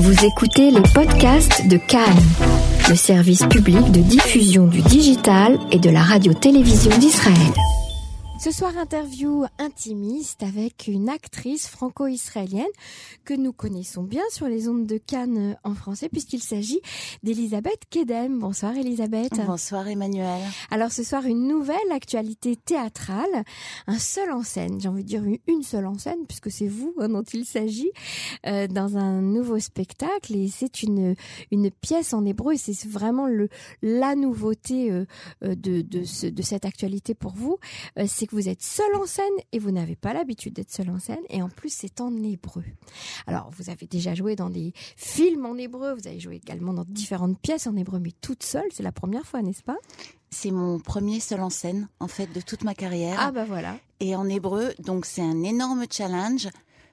Vous écoutez les podcasts de Cannes, le service public de diffusion du digital et de la radio-télévision d'Israël. Ce soir, interview intimiste avec une actrice franco-israélienne que nous connaissons bien sur les ondes de Cannes en français puisqu'il s'agit d'Elisabeth Kedem. Bonsoir Elisabeth. Bonsoir Emmanuel. Alors ce soir, une nouvelle actualité théâtrale, un seul en scène, j'ai envie de dire une seule en scène puisque c'est vous hein, dont il s'agit, euh, dans un nouveau spectacle et c'est une, une pièce en hébreu et c'est vraiment le, la nouveauté euh, de, de, ce, de cette actualité pour vous. Euh, c'est que vous êtes seul en scène et vous n'avez pas l'habitude d'être seul en scène et en plus c'est en hébreu. Alors vous avez déjà joué dans des films en hébreu, vous avez joué également dans différentes pièces en hébreu, mais toute seule, c'est la première fois, n'est-ce pas? C'est mon premier seul en scène, en fait, de toute ma carrière. Ah bah voilà. Et en hébreu, donc c'est un énorme challenge.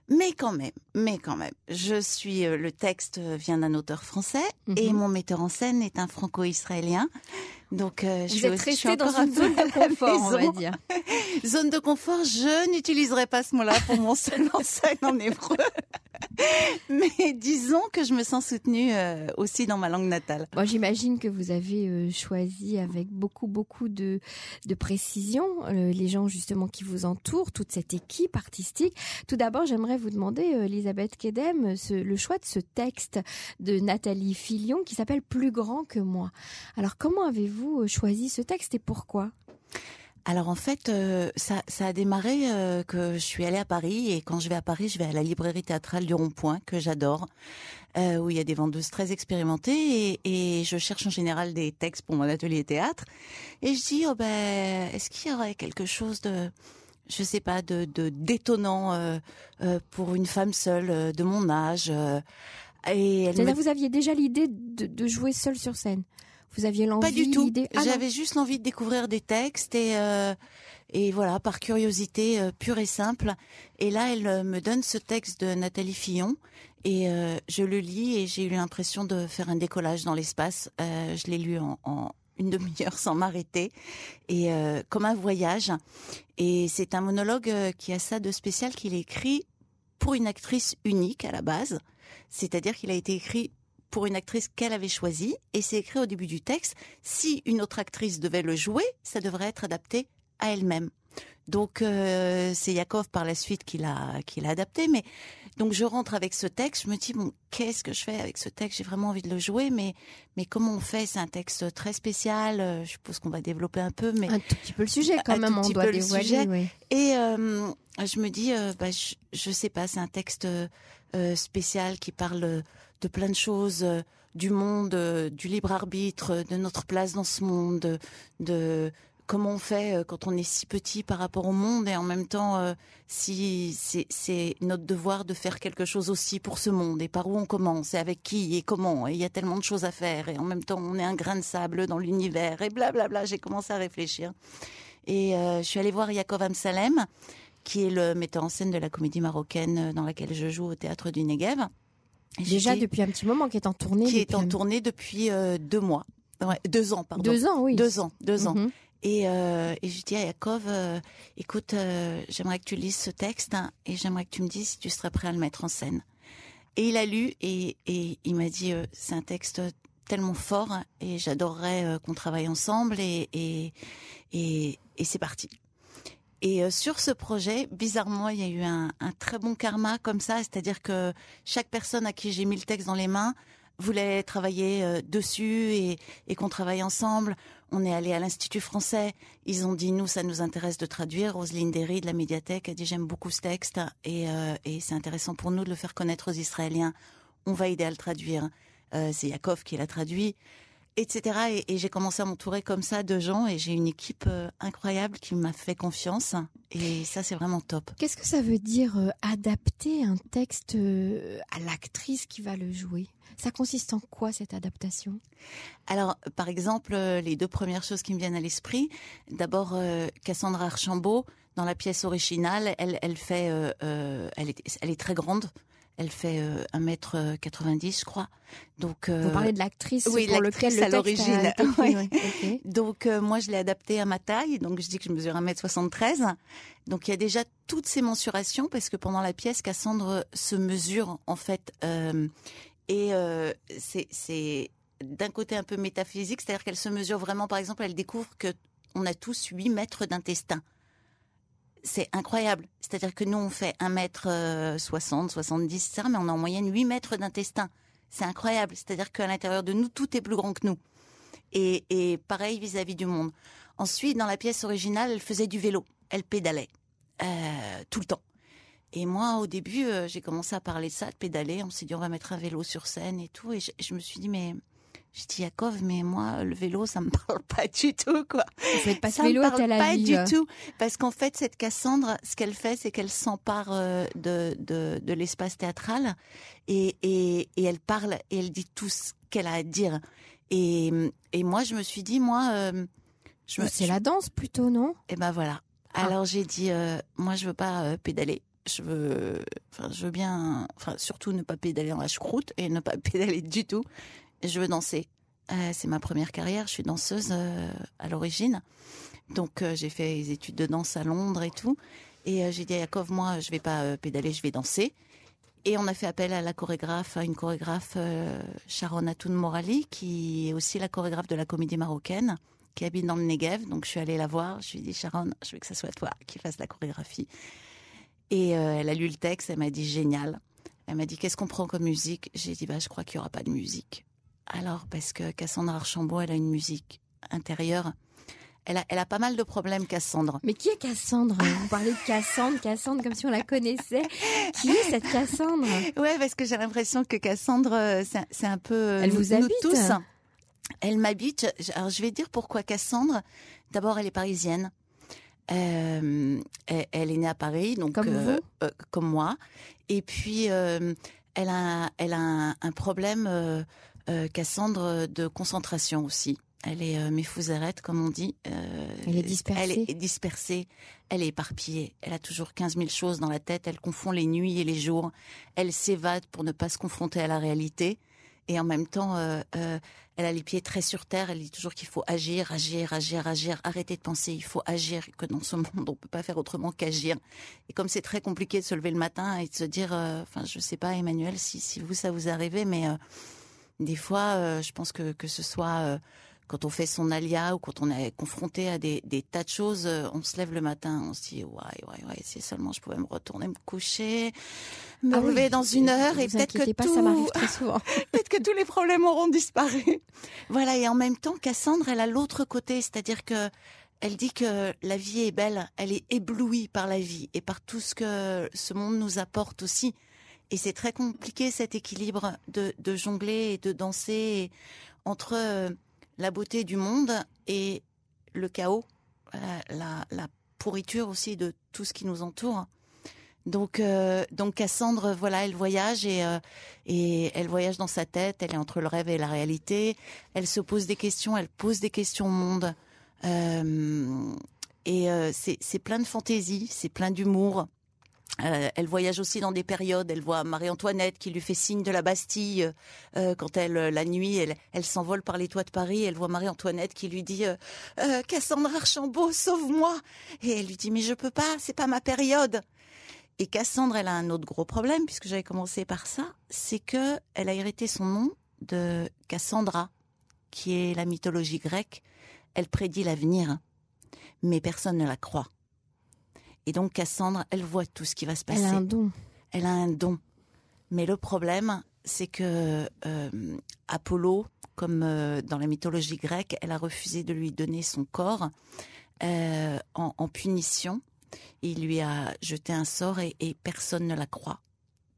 Mais quand même, mais quand même, je suis euh, le texte vient d'un auteur français et mhm. mon metteur en scène est un franco-israélien. Donc, euh, je, êtes resté dans une zone de confort, on va dire. zone de confort, je n'utiliserai pas ce mot-là pour mon seul en scène en hébreu. Mais disons que je me sens soutenue euh, aussi dans ma langue natale. J'imagine que vous avez euh, choisi avec beaucoup, beaucoup de, de précision euh, les gens justement qui vous entourent, toute cette équipe artistique. Tout d'abord, j'aimerais vous demander, Elisabeth Kedem, le choix de ce texte de Nathalie Filion qui s'appelle Plus grand que moi. Alors, comment avez-vous choisi ce texte et pourquoi? Alors en fait, euh, ça, ça, a démarré euh, que je suis allée à Paris et quand je vais à Paris, je vais à la librairie théâtrale du Rond-Point que j'adore, euh, où il y a des vendeuses très expérimentées et, et, je cherche en général des textes pour mon atelier théâtre. Et je dis oh ben est-ce qu'il y aurait quelque chose de je sais pas de, de détonnant pour une femme seule de mon âge et elle vous aviez déjà l'idée de, de jouer seule sur scène? Vous aviez l'envie Pas du tout. Ah J'avais juste l'envie de découvrir des textes et euh, et voilà par curiosité euh, pure et simple. Et là, elle euh, me donne ce texte de Nathalie Fillon et je le lis et j'ai eu l'impression de faire un décollage dans l'espace. je l'ai lu en, en une demi-heure sans m'arrêter et comme un voyage. Et c'est un monologue qui a ça de spécial qu'il est écrit pour une actrice unique à la base. C'est-à-dire qu'il a été écrit pour une actrice qu'elle avait choisie, et c'est écrit au début du texte, si une autre actrice devait le jouer, ça devrait être adapté à elle-même. Donc euh, c'est Yakov par la suite qui l'a qui l'a adapté, mais donc je rentre avec ce texte, je me dis bon qu'est-ce que je fais avec ce texte? J'ai vraiment envie de le jouer, mais mais comment on fait? C'est un texte très spécial. Euh, je suppose qu'on va développer un peu, mais un tout petit peu le sujet quand même, on doit dévoiler. Et euh, je me dis bah, je, je sais pas, c'est un texte spécial qui parle de plein de choses euh, du monde, euh, du libre arbitre, de notre place dans ce monde, de, comment on fait euh, quand on est si petit par rapport au monde et en même temps si c'est notre devoir de faire quelque chose aussi pour ce monde et par où on commence et avec qui et comment et il y a tellement de choses à faire et en même temps on est un grain de sable dans l'univers et blablabla j'ai commencé à réfléchir. Et je suis allée voir Yaakov Amsalem qui est le metteur en scène de la comédie marocaine dans laquelle je joue au théâtre du Negev Déjà depuis un petit moment, qui est en tournée. Qui est en tournée depuis euh, deux mois, ouais, deux ans, pardon. Deux ans, oui. Deux ans, deux ans. Mhm. Et, euh, et je dis à Yakov, euh, écoute, euh, j'aimerais que tu lises ce texte hein, et j'aimerais que tu me dises si tu serais prêt à le mettre en scène. Et il a lu et, et il m'a dit, c'est un texte tellement fort et j'adorerais qu'on travaille ensemble et, et, et, et c'est parti. Et euh, sur ce projet, bizarrement, il y a eu un, très bon karma comme ça, c'est-à-dire que chaque personne à qui j'ai mis le texte dans les mains voulait travailler euh, dessus et, qu'on travaille ensemble. On est allé à l'Institut français. Ils ont dit, nous, ça nous intéresse de traduire. Roselyne Derry de la médiathèque a dit, j'aime beaucoup ce texte et, euh, et c'est intéressant pour nous de le faire connaître aux Israéliens. On va aider à le traduire. c'est Yakov qui l'a traduit etc. Et, j'ai commencé à m'entourer comme ça de gens et j'ai une équipe euh, incroyable qui m'a fait confiance et ça c'est vraiment top. Qu'est-ce que ça veut dire euh, adapter un texte euh, à l'actrice qui va le jouer? Ça consiste en quoi cette adaptation? Alors, par exemple, les deux premières choses qui me viennent à l'esprit. D'abord, Cassandra Archambault, dans la pièce originale, elle, elle fait, elle, est, elle est très grande. Elle fait 1m90, euh, je crois. Donc, euh, Vous parlez de l'actrice oui, pour lequel le à l'origine. Donc, euh, moi, je l'ai adapté à ma taille. Donc, je dis que je mesure 1m73. Donc, il y a déjà toutes ces mensurations parce que pendant la pièce, Cassandre se mesure, en fait, Et euh, c'est c'est d'un côté un peu métaphysique, c'est-à-dire qu'elle se mesure vraiment. Par exemple, elle découvre que on a tous 8 mètres d'intestin. C'est incroyable. C'est-à-dire que nous, on fait 1 mètre euh, 60, 70, etc., mais on a en moyenne 8 mètres d'intestin. C'est incroyable. C'est-à-dire qu'à l'intérieur de nous, tout est plus grand que nous. Et, et pareil vis-à-vis du monde. Ensuite, dans la pièce originale, elle faisait du vélo. Elle pédalait. Euh, tout le temps. Et moi, au début, euh, j'ai commencé à parler de ça, de pédaler. On s'est dit, on va mettre un vélo sur scène et tout. Et je me suis dit, mais je dis Yakov, mais moi, le vélo, ça me parle pas du tout, quoi. Pas ça vélo me à parle Tel pas du tout, parce qu'en fait, cette Cassandre, ce qu'elle fait, c'est qu'elle s'empare euh, de, de, de l'espace théâtral et, et, et elle parle et elle dit tout ce qu'elle a à dire. Et, et moi, je me suis dit, moi, euh, je me, C'est la danse plutôt, non? Et ben voilà. Ah. Alors j'ai dit, euh, moi je veux pas euh, pédaler. Je veux, enfin je veux bien, enfin surtout ne pas pédaler en la choucroute et ne pas pédaler du tout. Je veux danser. Euh, c'est ma première carrière. Je suis danseuse euh, à l'origine, donc euh, j'ai fait des études de danse à Londres et tout. Et j'ai dit à Yakov, moi je vais pas pédaler, je vais danser. Et on a fait appel à la chorégraphe, à une chorégraphe Sharon Atoun Morali, qui est aussi la chorégraphe de la comédie marocaine qui habite dans le Negev. Donc je suis allée la voir. Je lui ai dit Sharon, je veux que ce soit toi qui fasse la chorégraphie. Et elle a lu le texte. Elle m'a dit génial. Elle m'a dit qu'est-ce qu'on prend comme musique? J'ai dit bah je crois qu'il y aura pas de musique. Alors parce que Cassandra Archambault, elle a une musique intérieure. Elle a, elle a pas mal de problèmes, Cassandre. Mais qui est Cassandre? Vous parlez de Cassandre, Cassandre comme si on la connaissait. Qui est cette Cassandre? Ouais, parce que j'ai l'impression que Cassandre, euh, c'est un peu euh, Elle nous, vous nous habite? tous. Elle m'habite. Alors je vais dire pourquoi Cassandre. D'abord, elle est parisienne. Euh, elle, est née à Paris, donc Comme euh, vous? euh, comme moi. Et puis elle a, elle a un, un problème, euh, euh, Cassandre, de concentration aussi. Elle est euh, méfouzérette, comme on dit. Euh, Elle est dispersée. Elle est dispersée. Elle est éparpillée. Elle a toujours 15 000 choses dans la tête. Elle confond les nuits et les jours. Elle s'évade pour ne pas se confronter à la réalité. Et en même temps, euh, euh, elle a les pieds très sur terre. Elle dit toujours qu'il faut agir, agir, agir, agir. Arrêter de penser. Il faut agir. Que dans ce monde, on peut pas faire autrement qu'agir. Et comme c'est très compliqué de se lever le matin et de se dire, euh, enfin, je sais pas, Emmanuel, si, si vous ça vous arrive, mais euh, des fois, euh, je pense que que ce soit euh, quand on fait son alia ou quand on est confronté à des, des tas de choses, euh, on se lève le matin, on se dit ouais ouais ouais, si seulement je pouvais me retourner me coucher, me Ah oui, lever dans une heure et peut-être que pas, tout, ça m'arrive très souvent. peut-être que tous les problèmes auront disparu. Voilà et en même temps, Cassandre, elle a l'autre côté, c'est-à-dire que elle dit que la vie est belle, elle est éblouie par la vie et par tout ce que ce monde nous apporte aussi. Et c'est très compliqué cet équilibre de, jongler et de danser entre euh, la beauté du monde et le chaos, euh, la, pourriture aussi de tout ce qui nous entoure. Donc, euh, donc Cassandre, voilà, elle voyage et, elle voyage dans sa tête. Elle est entre le rêve et la réalité. Elle se pose des questions. Elle pose des questions au monde. Et c'est plein de fantaisie, c'est plein d'humour. Euh, elle voyage aussi dans des périodes. Elle voit Marie-Antoinette qui lui fait signe de la Bastille euh, quand elle, euh, la nuit, elle, s'envole par les toits de Paris. Elle voit Marie-Antoinette qui lui dit euh, Cassandre Archambault, sauve-moi Et elle lui dit mais je peux pas, c'est pas ma période. Et Cassandre, elle a un autre gros problème puisque j'avais commencé par ça, c'est que elle a hérité son nom de Cassandra, qui est la mythologie grecque. Elle prédit l'avenir, mais personne ne la croit. Et donc Cassandre, elle voit tout ce qui va se passer. Elle a un don. Elle a un don. Mais le problème, c'est que euh, Apollo, comme euh, dans la mythologie grecque, elle a refusé de lui donner son corps euh, en, en punition. Il lui a jeté un sort et, et personne ne la croit.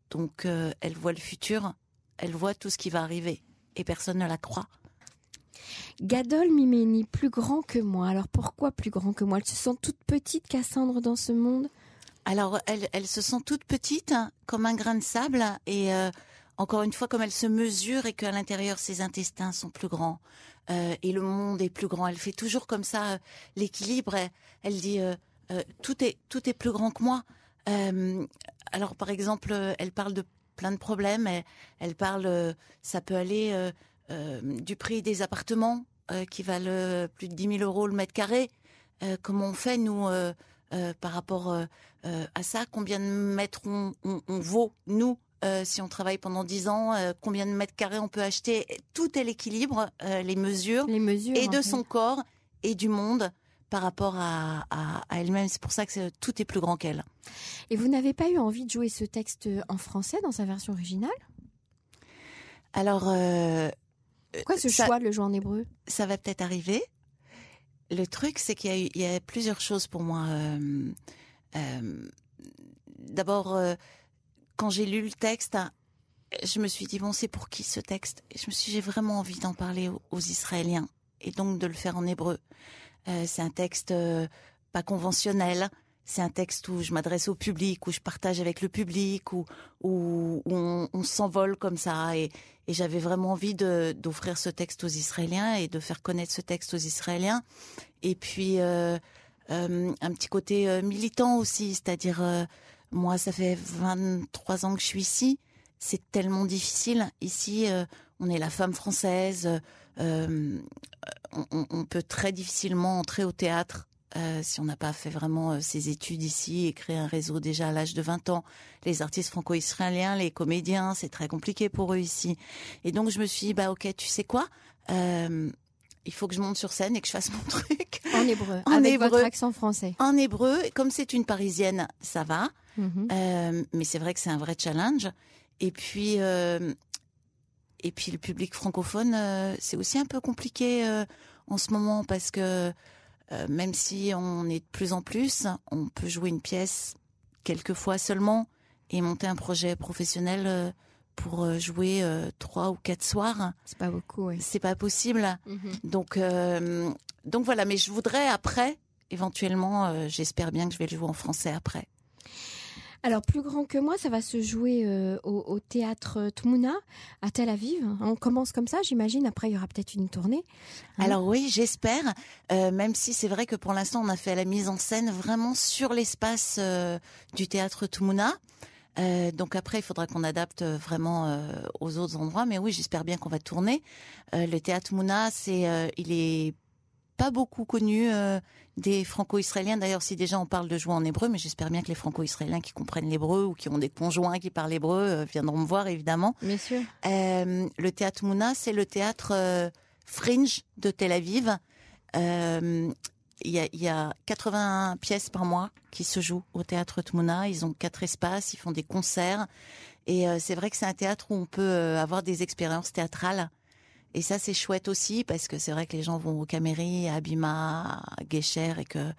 Donc elle voit le futur, elle voit tout ce qui va arriver et personne ne la croit. Gadol Mimeni, plus grand que moi. Alors pourquoi plus grand que moi? Elle se sent toute petite, Cassandre, dans ce monde? Alors, elle, se sent toute petite, hein, comme un grain de sable, et euh, encore une fois, comme elle se mesure et qu'à l'intérieur, ses intestins sont plus grands, euh, et le monde est plus grand. Elle fait toujours comme ça euh, l'équilibre. Elle, dit tout est tout est plus grand que moi. Alors, par exemple, elle parle de plein de problèmes. Elle, parle, ça peut aller du prix des appartements euh, qui valent euh, plus de 10 000 euros le mètre carré. Euh, comment on fait nous euh, euh, par rapport euh, euh, à ça? Combien de mètres on, on, on vaut nous euh, si on travaille pendant 10 ans, euh, combien de mètres carrés on peut acheter? Tout est l'équilibre, euh, les mesures, Les mesures. et de fait. son corps et du monde par rapport à, à- à elle-même. C'est pour ça que tout est plus grand qu'elle. Et vous n'avez pas eu envie de jouer ce texte en français dans sa version originale? Alors, euh, Pourquoi ce ça- choix de le jouer en hébreu? Ça va peut-être arriver. Le truc, c'est qu'il y a, y plusieurs choses pour moi. Euh, euh, D'abord, euh, quand j'ai lu le texte, hein, je me suis dit bon, c'est pour qui ce texte? Et Je me suis, j'ai vraiment envie d'en parler aux, aux Israéliens et donc de le faire en hébreu. C'est un texte pas conventionnel. C'est un texte où je m'adresse au public, où je partage avec le public, où, où, on, s'envole comme ça. Et, j'avais vraiment envie d'offrir ce texte aux Israéliens et de faire connaître ce texte aux Israéliens. Et puis euh, euh, un petit côté euh, militant aussi, c'est-à-dire moi ça fait 23 ans que je suis ici. C'est tellement difficile ici. on est la femme française. on peut très difficilement entrer au théâtre. Euh, si on n'a pas fait vraiment euh, ses études ici et créé un réseau déjà à l'âge de 20 ans, les artistes franco-israéliens, les comédiens, c'est très compliqué pour eux ici. Et donc je me suis dit, bah ok, tu sais quoi Euh, Il faut que je monte sur scène et que je fasse mon truc En hébreu, En avec hébreu. votre accent français. en hébreu. Comme c'est une parisienne, ça va. Mhm. Mais c'est vrai que c'est un vrai challenge. Et puis, et puis le public francophone, c'est aussi un peu compliqué en ce moment parce que euh, même si on est de plus en plus, on peut jouer une pièce quelques fois seulement et monter un projet professionnel euh, pour euh, jouer trois ou quatre soirs. C'est pas beaucoup, oui. C'est pas possible. Mhm. Donc, euh, donc voilà. Mais je voudrais après, éventuellement, j'espère bien que je vais le jouer en français après. Alors, plus grand que moi, ça va se jouer euh, au, théâtre Tmouna à Tel Aviv. On commence comme ça, j'imagine. Après, il y aura peut-être une tournée. Hein Alors oui, j'espère, euh, même si c'est vrai que pour l'instant on a fait la mise en scène vraiment sur l'espace euh, du théâtre Toumouna. Euh, donc après, il faudra qu'on adapte vraiment aux autres endroits. Mais oui, j'espère bien qu'on va tourner. Le théâtre Mouna, c'est, il est pas beaucoup connu euh, des franco-israéliens. D'ailleurs, si déjà on parle de jouer en hébreu, mais j'espère bien que les franco-israéliens qui comprennent l'hébreu ou qui ont des conjoints qui parlent hébreu euh, viendront me voir évidemment. Bien sûr. Euh, le théâtre Mouna, c'est le théâtre fringe de Tel Aviv. Il y, a, il y a 80 pièces par mois qui se jouent au théâtre Tmouna. Ils ont quatre espaces, ils font des concerts. Et c'est vrai que c'est un théâtre où on peut avoir des expériences théâtrales. Et ça, c'est chouette aussi parce que c'est vrai que les gens vont au Caméry, à Abima, à Guécher et que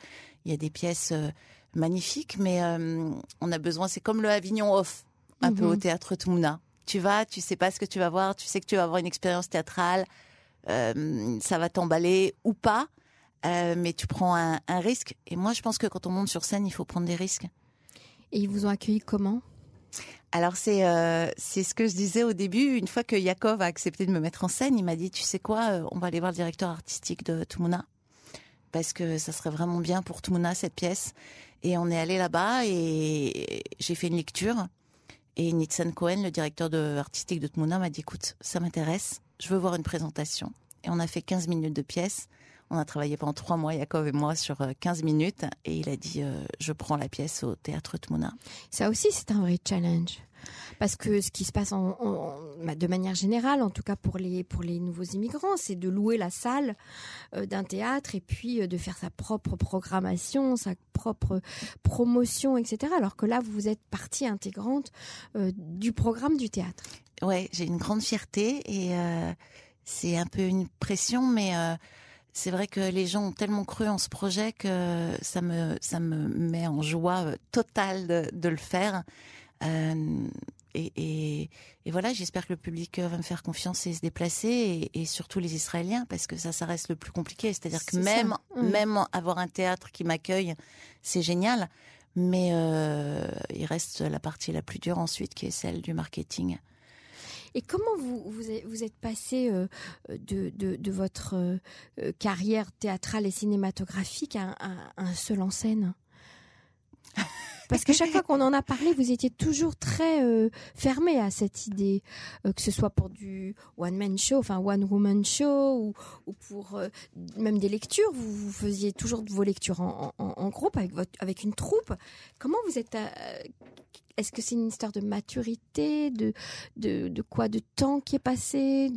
il y a des pièces euh, magnifiques. Mais euh, on a besoin, c'est comme le Avignon Off, un peu Mhm. au théâtre Tmouna. Tu vas, tu sais pas ce que tu vas voir, tu sais que tu vas avoir une expérience théâtrale, euh, ça va t'emballer ou pas, euh, mais tu prends un, un risque. Et moi, je pense que quand on monte sur scène, il faut prendre des risques. Et ils vous ont accueilli comment? Alors c'est euh, c'est ce que je disais au début. Une fois que Yakov a accepté de me mettre en scène, il m'a dit, tu sais quoi, euh, on va aller voir le directeur artistique de Tumuna parce que ça serait vraiment bien pour Tumuna cette pièce. Et on est allé là-bas et j'ai fait une lecture. Et Nitzan Cohen, le directeur artistique de Tumuna, m'a dit, écoute, ça m'intéresse, je veux voir une présentation. Et on a fait 15 minutes de pièce. On a travaillé pendant trois mois, Yakov et moi, sur euh, 15 minutes. Et il a dit, euh, je prends la pièce au théâtre Tumuna. Ça aussi, c'est un vrai challenge. Parce que ce qui se passe en, en- bah, de manière générale, en tout cas pour les, pour les nouveaux immigrants, c'est de louer la salle euh, d'un théâtre et puis euh, de faire sa propre programmation, sa propre promotion, etc. Alors que là, vous êtes partie intégrante euh, du programme du théâtre. Ouais, j'ai une grande fierté et euh, c'est un peu une pression, mais euh, c'est vrai que les gens ont tellement cru en ce projet que ça me ça me met en joie euh, totale de, de le faire. Euh, et, et, et voilà, j'espère que le public euh, va me faire confiance et se déplacer, et, et surtout les Israéliens, parce que ça, ça reste le plus compliqué. C'est-à-dire que même oui. même avoir un théâtre qui m'accueille, c'est génial. Mais euh, il reste la partie la plus dure ensuite, qui est celle du marketing. Et comment vous vous êtes, passé euh, de, de, votre euh, euh, carrière théâtrale et cinématographique à un seul en scène? Parce que chaque fois qu'on en a parlé, vous étiez toujours très euh, fermé à cette idée, euh, que ce soit pour du one man show, enfin one woman show, ou, ou pour euh, même des lectures. Vous, faisiez toujours vos lectures en, groupe avec votre, avec une troupe. Comment vous êtes Est-ce que c'est une histoire de maturité, de, de quoi, de temps qui est passé,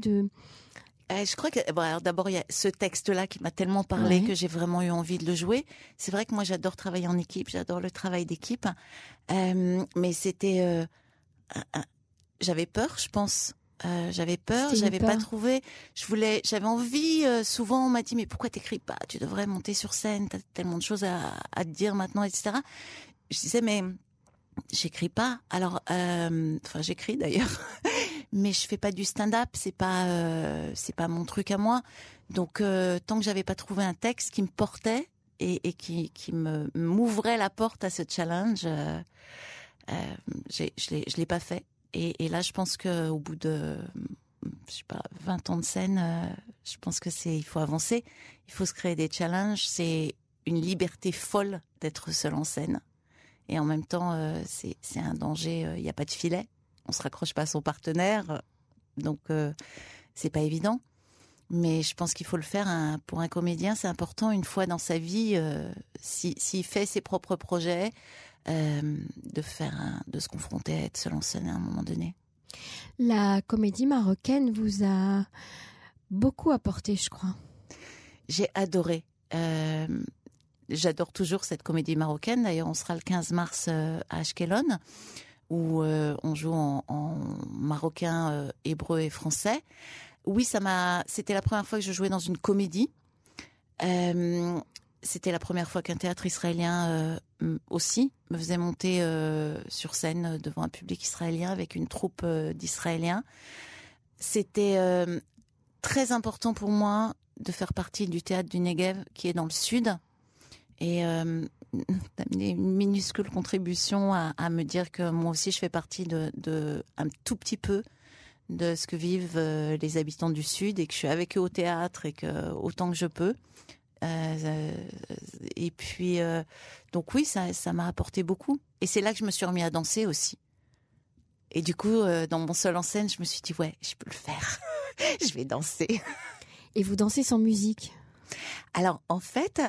je crois que bon, d'abord il y a ce texte-là qui m'a tellement parlé que j'ai vraiment eu envie de le jouer. C'est vrai que moi j'adore travailler en équipe, j'adore le travail d'équipe, Euh, mais c'était, euh, j'avais peur, je pense. Euh, j'avais peur, j'avais pas trouvé. Je voulais, j'avais envie. euh, souvent on m'a dit mais pourquoi t'écris pas? Tu devrais monter sur scène. T'as tellement de choses à, à te dire maintenant, etc. Je disais mais j'écris pas. Alors, enfin j'écris d'ailleurs, mais je fais pas du stand-up. C'est pas, euh, c'est pas mon truc à moi. Donc euh, tant que j'avais pas trouvé un texte qui me portait et, qui, qui me m'ouvrait la porte à ce challenge, euh, je l'ai, je l'ai pas fait. Et, et là, je pense que au bout de, je sais pas, 20 ans de scène, je pense que c'est, il faut avancer. Il faut se créer des challenges. C'est une liberté folle d'être seul en scène. Et en même temps, c'est, un danger. Il n'y a pas de filet. On se raccroche pas à son partenaire. Donc, euh, c'est pas évident. Mais je pense qu'il faut le faire. hein. Pour un comédien, c'est important une fois dans sa vie, euh, si- s'il fait ses propres projets, euh, de faire, un- de se confronter à être seul en scène à un moment donné. la comédie marocaine vous a beaucoup apporté, je crois. J'ai adoré. Euh, J'adore toujours cette comédie marocaine. D'ailleurs, on sera le 15 mars à Ashkelon, où euh, on joue en, marocain, euh, hébreu et français. Oui, ça m'a. C'était la première fois que je jouais dans une comédie. Euh, C'était la première fois qu'un théâtre israélien aussi me faisait monter sur scène devant un public israélien avec une troupe d'Israéliens. C'était très important pour moi de faire partie du théâtre du Negev qui est dans le sud et euh, d'amener une minuscule contribution à, à me dire que moi aussi je fais partie de, de un tout petit peu de ce que vivent euh, les habitants du sud et que je suis avec eux au théâtre et que autant que je peux. Euh, euh, et puis euh, donc oui ça ça m'a apporté beaucoup et c'est là que je me suis remis à danser aussi. Et du coup euh, dans mon seul en scène je me suis dit ouais je peux le faire je vais danser. Et vous dansez sans musique? Alors en fait,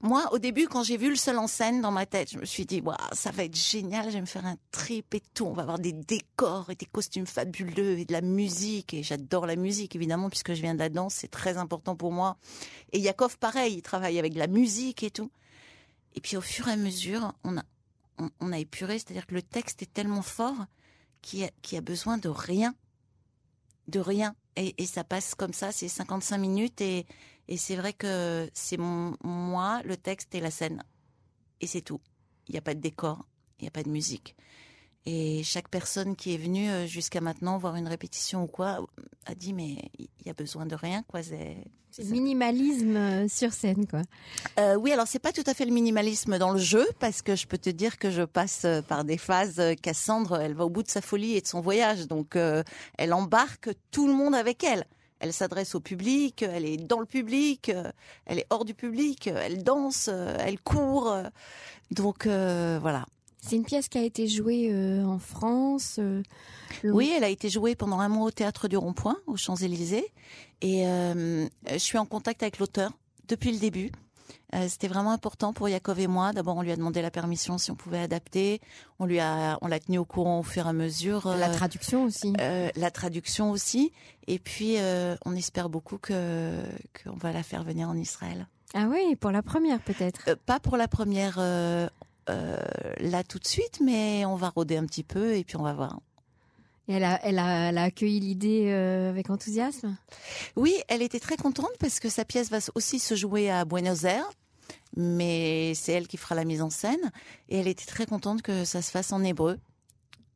moi au début quand j'ai vu le seul en scène dans ma tête, je me suis dit waouh ça va être génial, je vais me faire un trip et tout, on va avoir des décors et des costumes fabuleux et de la musique et j'adore la musique évidemment puisque je viens de la danse, c'est très important pour moi. Et Yakov pareil, il travaille avec de la musique et tout. Et puis au fur et à mesure, on a on, a épuré, c'est-à-dire que le texte est tellement fort qu'il a, a besoin de rien, de rien. Et, et ça passe comme ça, c'est 55 minutes et, et c'est vrai que c'est mon, moi, le texte et la scène. Et c'est tout. Il n'y a pas de décor, il n'y a pas de musique. Et chaque personne qui est venue euh, jusqu'à maintenant voir une répétition ou quoi a dit mais il y a besoin de rien quoi. C'est minimalisme euh, sur scène, quoi. euh, oui, alors c'est pas tout à fait le minimalisme dans le jeu parce que je peux te dire que je passe par des phases. Cassandre, elle va au bout de sa folie et de son voyage, donc euh, elle embarque tout le monde avec elle. Elle s'adresse au public, elle est dans le public, elle est hors du public, elle danse, elle court. donc euh, voilà. C'est une pièce qui a été jouée euh, en France. euh, le- Oui, elle a été jouée pendant un mois au théâtre du Rond-Point, aux Champs-Élysées. Et je suis en contact avec l'auteur depuis le début. Euh, C'était vraiment important pour Yakov et moi. D'abord, on lui a demandé la permission si on pouvait adapter. On lui a, on l'a tenu au courant au fur et à mesure. La euh, traduction aussi. euh, la traduction aussi. Et puis, on espère beaucoup que qu'on va la faire venir en Israël. Ah oui, pour la première peut-être. Pas pour la première là tout de suite, mais on va rôder un petit peu et puis on va voir. Et elle a, elle a, elle a accueilli l'idée euh, avec enthousiasme? Oui, elle était très contente parce que sa pièce va aussi se jouer à Buenos Aires, mais c'est elle qui fera la mise en scène et elle était très contente que ça se fasse en hébreu.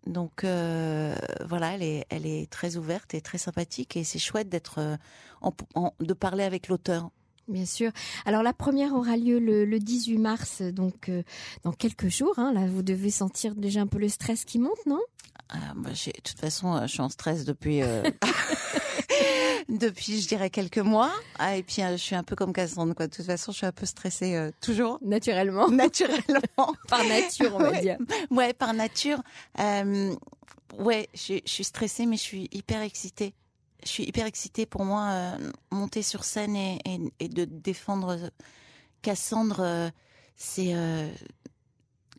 Donc euh, voilà, elle est, elle est très ouverte et très sympathique et c'est chouette d'être, euh, en- en- de parler avec l'auteur. Bien sûr. Alors la première aura lieu le, le 18 mars, donc euh, dans quelques jours. Hein. Là, vous devez sentir déjà un peu le stress qui monte, non? Ah, bah, de toute façon, euh, je suis en stress depuis. euh, depuis, je dirais, quelques mois. Ah, et puis, je suis un peu comme Cassandre, quoi. De toute façon, je suis un peu stressée toujours. Naturellement. Naturellement. par nature, on va dire. Ouais, par nature. ouais, je, je, suis stressée, mais je suis hyper excitée. Je suis hyper excitée pour moi, monter sur scène et, et, et de défendre Cassandre, c'est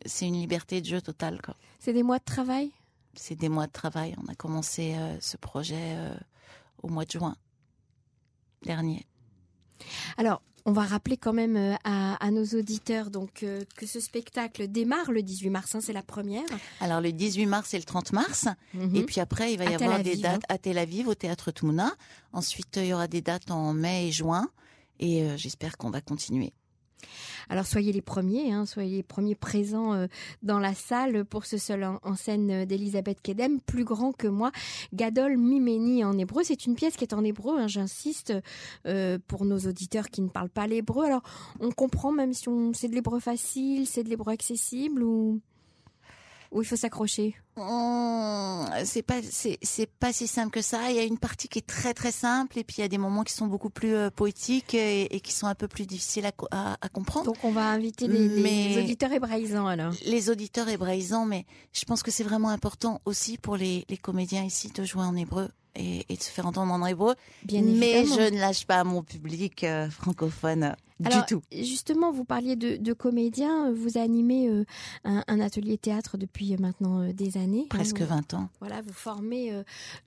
c'est une liberté de jeu totale. C'est des mois de travail? C'est des mois de travail. On a commencé euh, ce projet euh, au mois de juin dernier. Alors, on va rappeler quand même euh, à, nos auditeurs donc que ce spectacle démarre le 18 mars, hein, c'est la première. Alors le 18 mars et le 30 mars, mhm. et puis après il va y avoir des dates hein. à Tel Aviv au théâtre Tmouna. Ensuite il y aura des dates en mai et juin, et j'espère qu'on va continuer. Alors soyez les premiers, hein, soyez les premiers présents euh, dans la salle pour ce seul en, scène d'Elisabeth Kedem, plus grand que moi, Gadol Mimeni en hébreu. C'est une pièce qui est en hébreu, hein, j'insiste, euh, pour nos auditeurs qui ne parlent pas l'hébreu. Alors on comprend même si on c'est de l'hébreu facile, c'est de l'hébreu accessible ou... Ou il faut s'accrocher mmh, C'est pas c'est pas si simple que ça. Il y a une partie qui est très très simple et puis il y a des moments qui sont beaucoup plus euh, poétiques et, qui sont un peu plus difficiles à, à, comprendre. Donc on va inviter les, auditeurs hébraïsants alors. Les auditeurs hébraïsants, mais je pense que c'est vraiment important aussi pour les, les comédiens ici de jouer en hébreu et, de se faire entendre en hébreu. Bien mais je ne lâche pas mon public euh, francophone du tout. Justement, vous parliez de, de comédiens. Vous animez euh, un, atelier théâtre depuis euh, maintenant des années. Presque 20 ans. Voilà, vous formez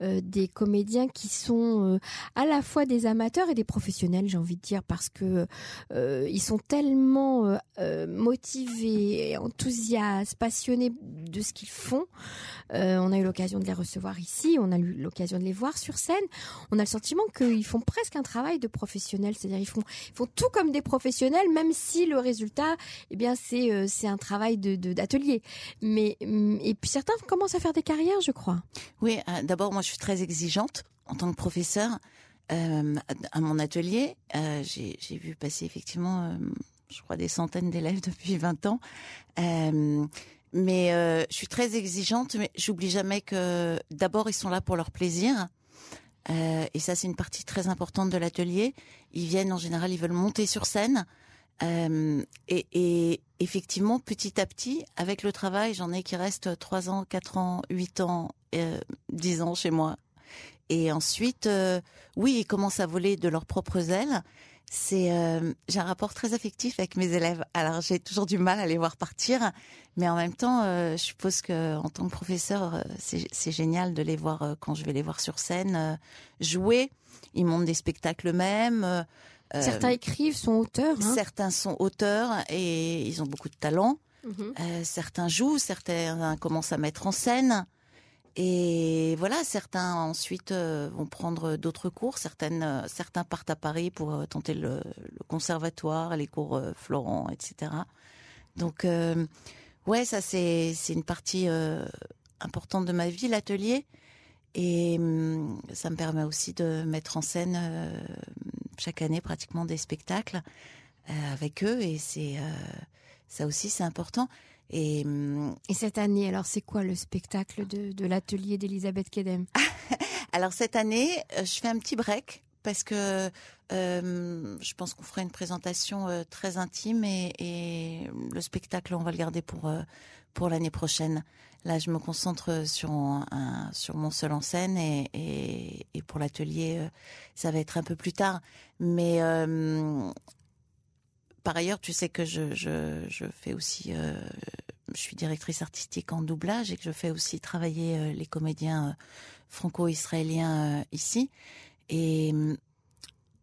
des comédiens qui sont à la fois des amateurs et des professionnels, j'ai envie de dire, parce que ils sont tellement motivés, enthousiastes, passionnés de ce qu'ils font. on a eu l'occasion de les recevoir ici, on a eu l'occasion de les voir sur scène, on a le sentiment qu'ils font presque un travail de professionnel, c'est-à-dire ils font, ils font tout comme des professionnels, même si le résultat, eh bien, c'est euh, un travail de d'atelier. Mais mm, et puis certains commencent à faire des carrières, je crois. Oui, euh, d'abord moi je suis très exigeante en tant que professeur. Euh, à mon atelier, j'ai vu passer effectivement, je crois, des centaines d'élèves depuis 20 ans. Mais je suis très exigeante, mais j'oublie jamais que d'abord ils sont là pour leur plaisir. Euh, et ça, c'est une partie très importante de l'atelier. Ils viennent en général, ils veulent monter sur scène. Euh, et, effectivement, petit à petit, avec le travail, j'en ai qui restent 3 ans, 4 ans, 8 ans, euh, 10 ans chez moi. Et ensuite, euh, oui, ils commencent à voler de leurs propres ailes c'est euh, j'ai un rapport très affectif avec mes élèves. Alors j'ai toujours du mal à les voir partir, mais en même temps, euh, je suppose que en tant que professeur, euh, c'est génial de les voir quand je vais les voir sur scène jouer. Ils montent des spectacles eux-mêmes. certains écrivent, sont auteurs. Hein. Certains sont auteurs et ils ont beaucoup de talent. Mhm. certains jouent, certains commencent à mettre en scène. Et voilà, certains ensuite euh, vont prendre d'autres cours, certaines, euh, certains partent à Paris pour euh, tenter le, conservatoire, les cours Florent, etc. Donc, ouais, ça c'est c'est une partie importante de ma vie, l'atelier, et hum, ça me permet aussi de mettre en scène chaque année pratiquement des spectacles avec eux, et c'est ça aussi c'est important. Hum, et, cette année, alors c'est quoi le spectacle de, l'atelier d'Elisabeth Kedem Alors cette année, euh, je fais un petit break parce que euh, je pense qu'on fera une présentation euh, très intime et, le spectacle, on va le garder pour pour l'année prochaine. Là, je me concentre sur un, sur mon seul en scène et, et, pour l'atelier, ça va être un peu plus tard. Mais par ailleurs, tu sais que je, fais aussi, euh, je suis directrice artistique en doublage et que je fais aussi travailler euh, les comédiens euh, franco-israéliens ici. Et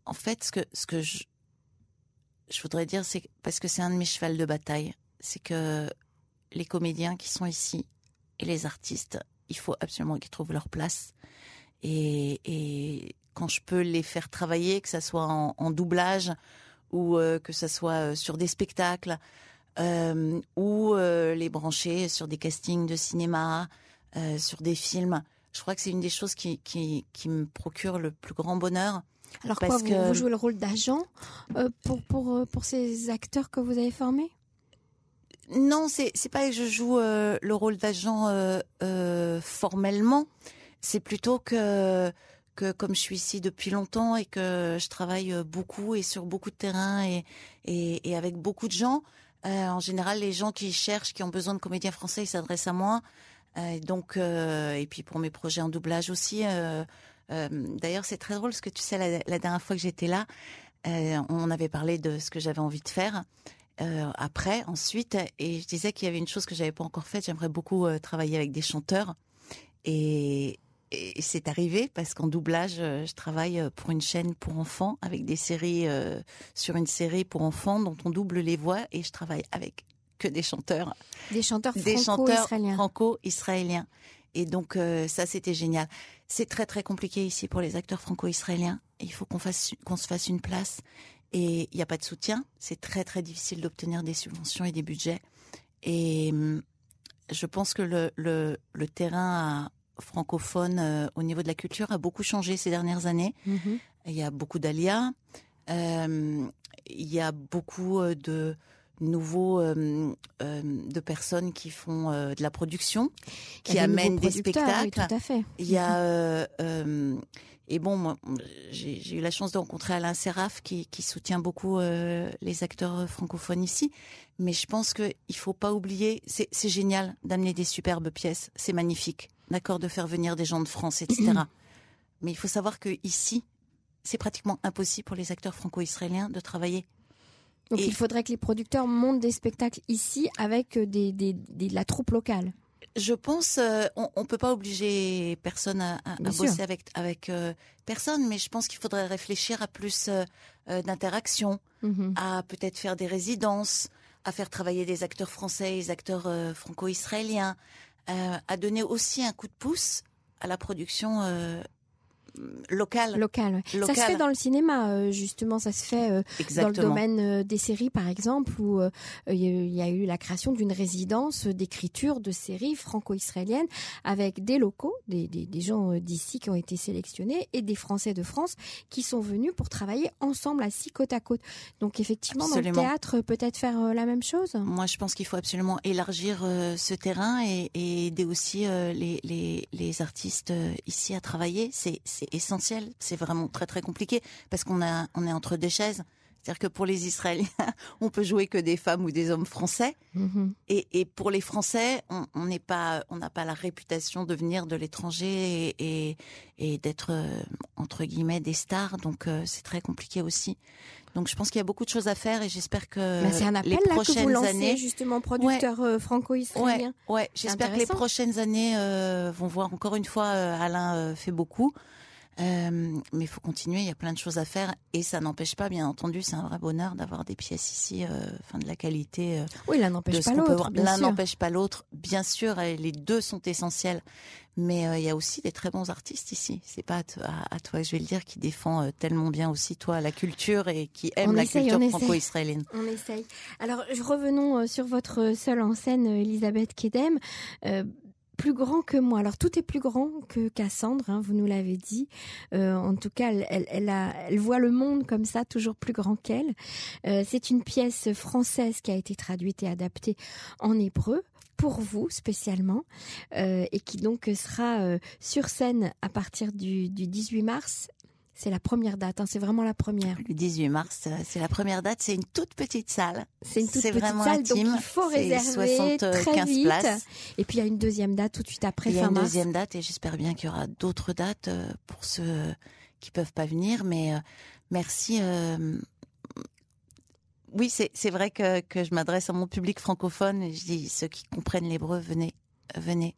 en fait, ce que, je, voudrais dire, c'est parce que c'est un de mes chevals de bataille, c'est que les comédiens qui sont ici et les artistes, il faut absolument qu'ils trouvent leur place. Et, quand je peux les faire travailler, que ça soit en doublage ou euh, que ce soit euh, sur des spectacles euh, ou les brancher sur des castings de cinéma, sur des films. Je crois que c'est une des choses qui, qui, qui, me procure le plus grand bonheur. Alors parce quoi, vous, vous, jouez le rôle d'agent pour, pour, pour ces acteurs que vous avez formés? Non, c'est c'est pas que je joue le rôle d'agent formellement. C'est plutôt que que comme je suis ici depuis longtemps et que je travaille beaucoup et sur beaucoup de terrains et, et, avec beaucoup de gens, euh, en général, les gens qui cherchent, qui ont besoin de comédiens français, ils s'adressent à moi. Euh, donc, euh, et puis pour mes projets en doublage aussi. Euh, euh, D'ailleurs, c'est très drôle parce que tu sais, la, la dernière fois que j'étais là, euh, on avait parlé de ce que j'avais envie de faire. Euh, après, ensuite, et je disais qu'il y avait une chose que j'avais pas encore faite. J'aimerais beaucoup euh, travailler avec des chanteurs, et, et c'est arrivé parce qu'en doublage, euh, je travaille euh, pour une chaîne pour enfants avec des séries euh, sur une série pour enfants dont on double les voix, et je travaille avec que des chanteurs, Des chanteurs des chanteurs franco-israéliens. franco-israéliens. Et donc euh, ça, c'était génial. C'est très très compliqué ici pour les acteurs franco-israéliens. Il faut qu'on fasse qu'on se fasse une place. Et il n'y a pas de soutien. C'est très très difficile d'obtenir des subventions et des budgets. Et hum, je pense que le, le, le terrain francophone euh, au niveau de la culture a beaucoup changé ces dernières années. Mhm. Il y a beaucoup d'alias. Euh, il y a beaucoup euh, de nouveaux euh, euh, de personnes qui font euh, de la production, qui des amènent des oui, spectacles. tout à fait. Il y a euh, et bon, moi, j'ai eu la chance de rencontrer Alain Seraf qui, qui soutient beaucoup les acteurs francophones ici. Mais je pense que il faut pas oublier, c'est génial d'amener des superbes pièces, c'est magnifique, d'accord, de faire venir des gens de France, etc. Mais il faut savoir que ici, c'est pratiquement impossible pour les acteurs franco-israéliens de travailler. Donc Et- il faudrait que les producteurs montent des spectacles ici avec euh, des, des, des- de la troupe locale. Je pense, euh, on, on peut pas obliger personne à, à- bosser avec avec euh, personne, mais je pense qu'il faudrait réfléchir à plus euh, euh, d'interaction, Mhm. à peut-être faire des résidences, à faire travailler des acteurs français, des acteurs franco-israéliens, euh, à donner aussi un coup de pouce à la production euh, Local. ouais. Ça se Local. fait dans le cinéma, euh, justement. Ça se fait euh, dans le domaine euh, des séries, par exemple, où il y a eu- la création d'une résidence d'écriture de séries franco-israéliennes avec des locaux, des, des, des gens d'ici qui ont été sélectionnés et des Français de France qui sont venus pour travailler ensemble, assis côte à côte. Donc effectivement, dans le théâtre, peut-être faire la même chose? Moi, je pense qu'il faut absolument élargir ce terrain et, et aider aussi les, les, les artistes ici à travailler. C'est c'est essentiel. C'est vraiment très très compliqué parce qu'on a on est entre deux chaises. C'est-à-dire que pour les Israéliens, on peut jouer que des femmes ou des hommes français. Mhm. Et, et pour les Français, on n'est pas, on n'a pas la réputation de venir de l'étranger et, et, et d'être euh, entre guillemets des stars. Donc euh, c'est très compliqué aussi. Donc je pense qu'il y a beaucoup de choses à faire et j'espère que c'est un appel les là que vous prochaines lancez, années, justement, producteur euh, franco-israélien. Ouais, ouais. J'espère que les prochaines années euh, vont voir encore une fois. euh, Alain fait beaucoup, Euh, mais il faut continuer. Il y a plein de choses à faire et ça n'empêche pas, bien entendu, c'est un vrai bonheur d'avoir des pièces ici, euh, enfin de la qualité. euh, Oui, l'un n'empêche pas l'autre, L'un n'empêche pas l'autre, bien sûr. et les deux sont essentiels. Mais il y a aussi des très bons artistes ici. C'est pas à, to- à- à toi que je vais le dire qui défend tellement bien aussi toi la culture et qui aime On la essaye, culture on essaye. franco-israélienne. On essaye. Alors, revenons sur votre seule en scène, Elisabeth Kedem. Plus grand que moi. Alors tout est plus grand que Cassandre, hein, vous nous l'avez dit. Euh, en tout cas, elle voit le monde comme ça, toujours plus grand qu'elle. Euh, c'est une pièce française qui a été traduite et adaptée en hébreu pour vous spécialement euh, et qui donc sera euh, sur scène à partir du, du 18 mars. C'est la première date, hein, c'est vraiment la première. Le 18 mars, euh, c'est la première date. C'est une toute petite salle. C'est une toute petite vraiment salle, intime. donc il faut réserver très 75 vite. places. Et puis il y a une deuxième date tout de suite après Il y a fin une mars. deuxième date et j'espère bien qu'il y aura d'autres dates euh, pour ceux qui peuvent pas venir. Mais euh, merci. euh, Oui, c'est vrai que, que je m'adresse à mon public francophone et je dis ceux qui comprennent l'hébreu, venez, euh, venez.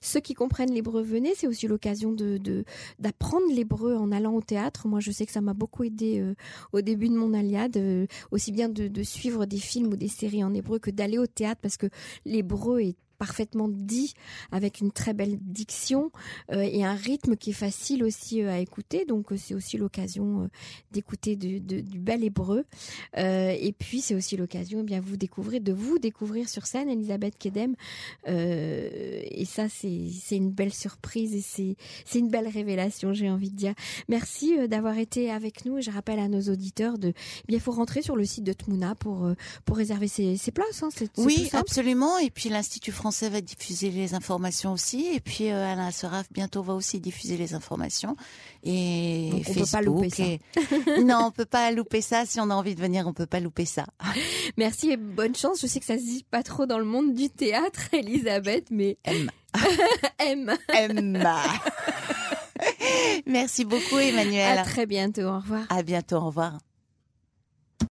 Ceux qui comprennent l'hébreu, venez. C'est aussi l'occasion de d'apprendre l'hébreu en allant au théâtre. Moi, je sais que ça m'a beaucoup aidé euh, au début de mon aliade, euh, aussi bien de, de suivre des films ou des séries en hébreu que d'aller au théâtre parce que l'hébreu est parfaitement dit avec une très belle diction euh, et un rythme qui est facile aussi euh, à écouter. Donc euh, c'est aussi l'occasion d'écouter du, du bel hébreu. Et puis c'est aussi l'occasion eh bien vous découvrir de vous découvrir sur scène Elisabeth Kedem. Et ça c'est une belle surprise et c'est c'est une belle révélation j'ai envie de dire. Merci d'avoir été avec nous. Et je rappelle à nos auditeurs de eh bien il faut rentrer sur le site de Tmouna pour pour réserver ses, ses places hein, Oui, absolument. Et puis l'Institut français Français va diffuser les informations aussi, et puis euh, Alain Seraf bientôt va aussi diffuser les informations. Et Donc, on peut Facebook. pas louper ça. et- non, on peut pas louper ça. Si on a envie de venir, on peut pas louper ça. Merci et bonne chance. Je sais que ça se dit pas trop dans le monde du théâtre, Elisabeth, mais M. M. Emma. Merci beaucoup, À Emmanuel. très bientôt. Au revoir. À bientôt. Au revoir.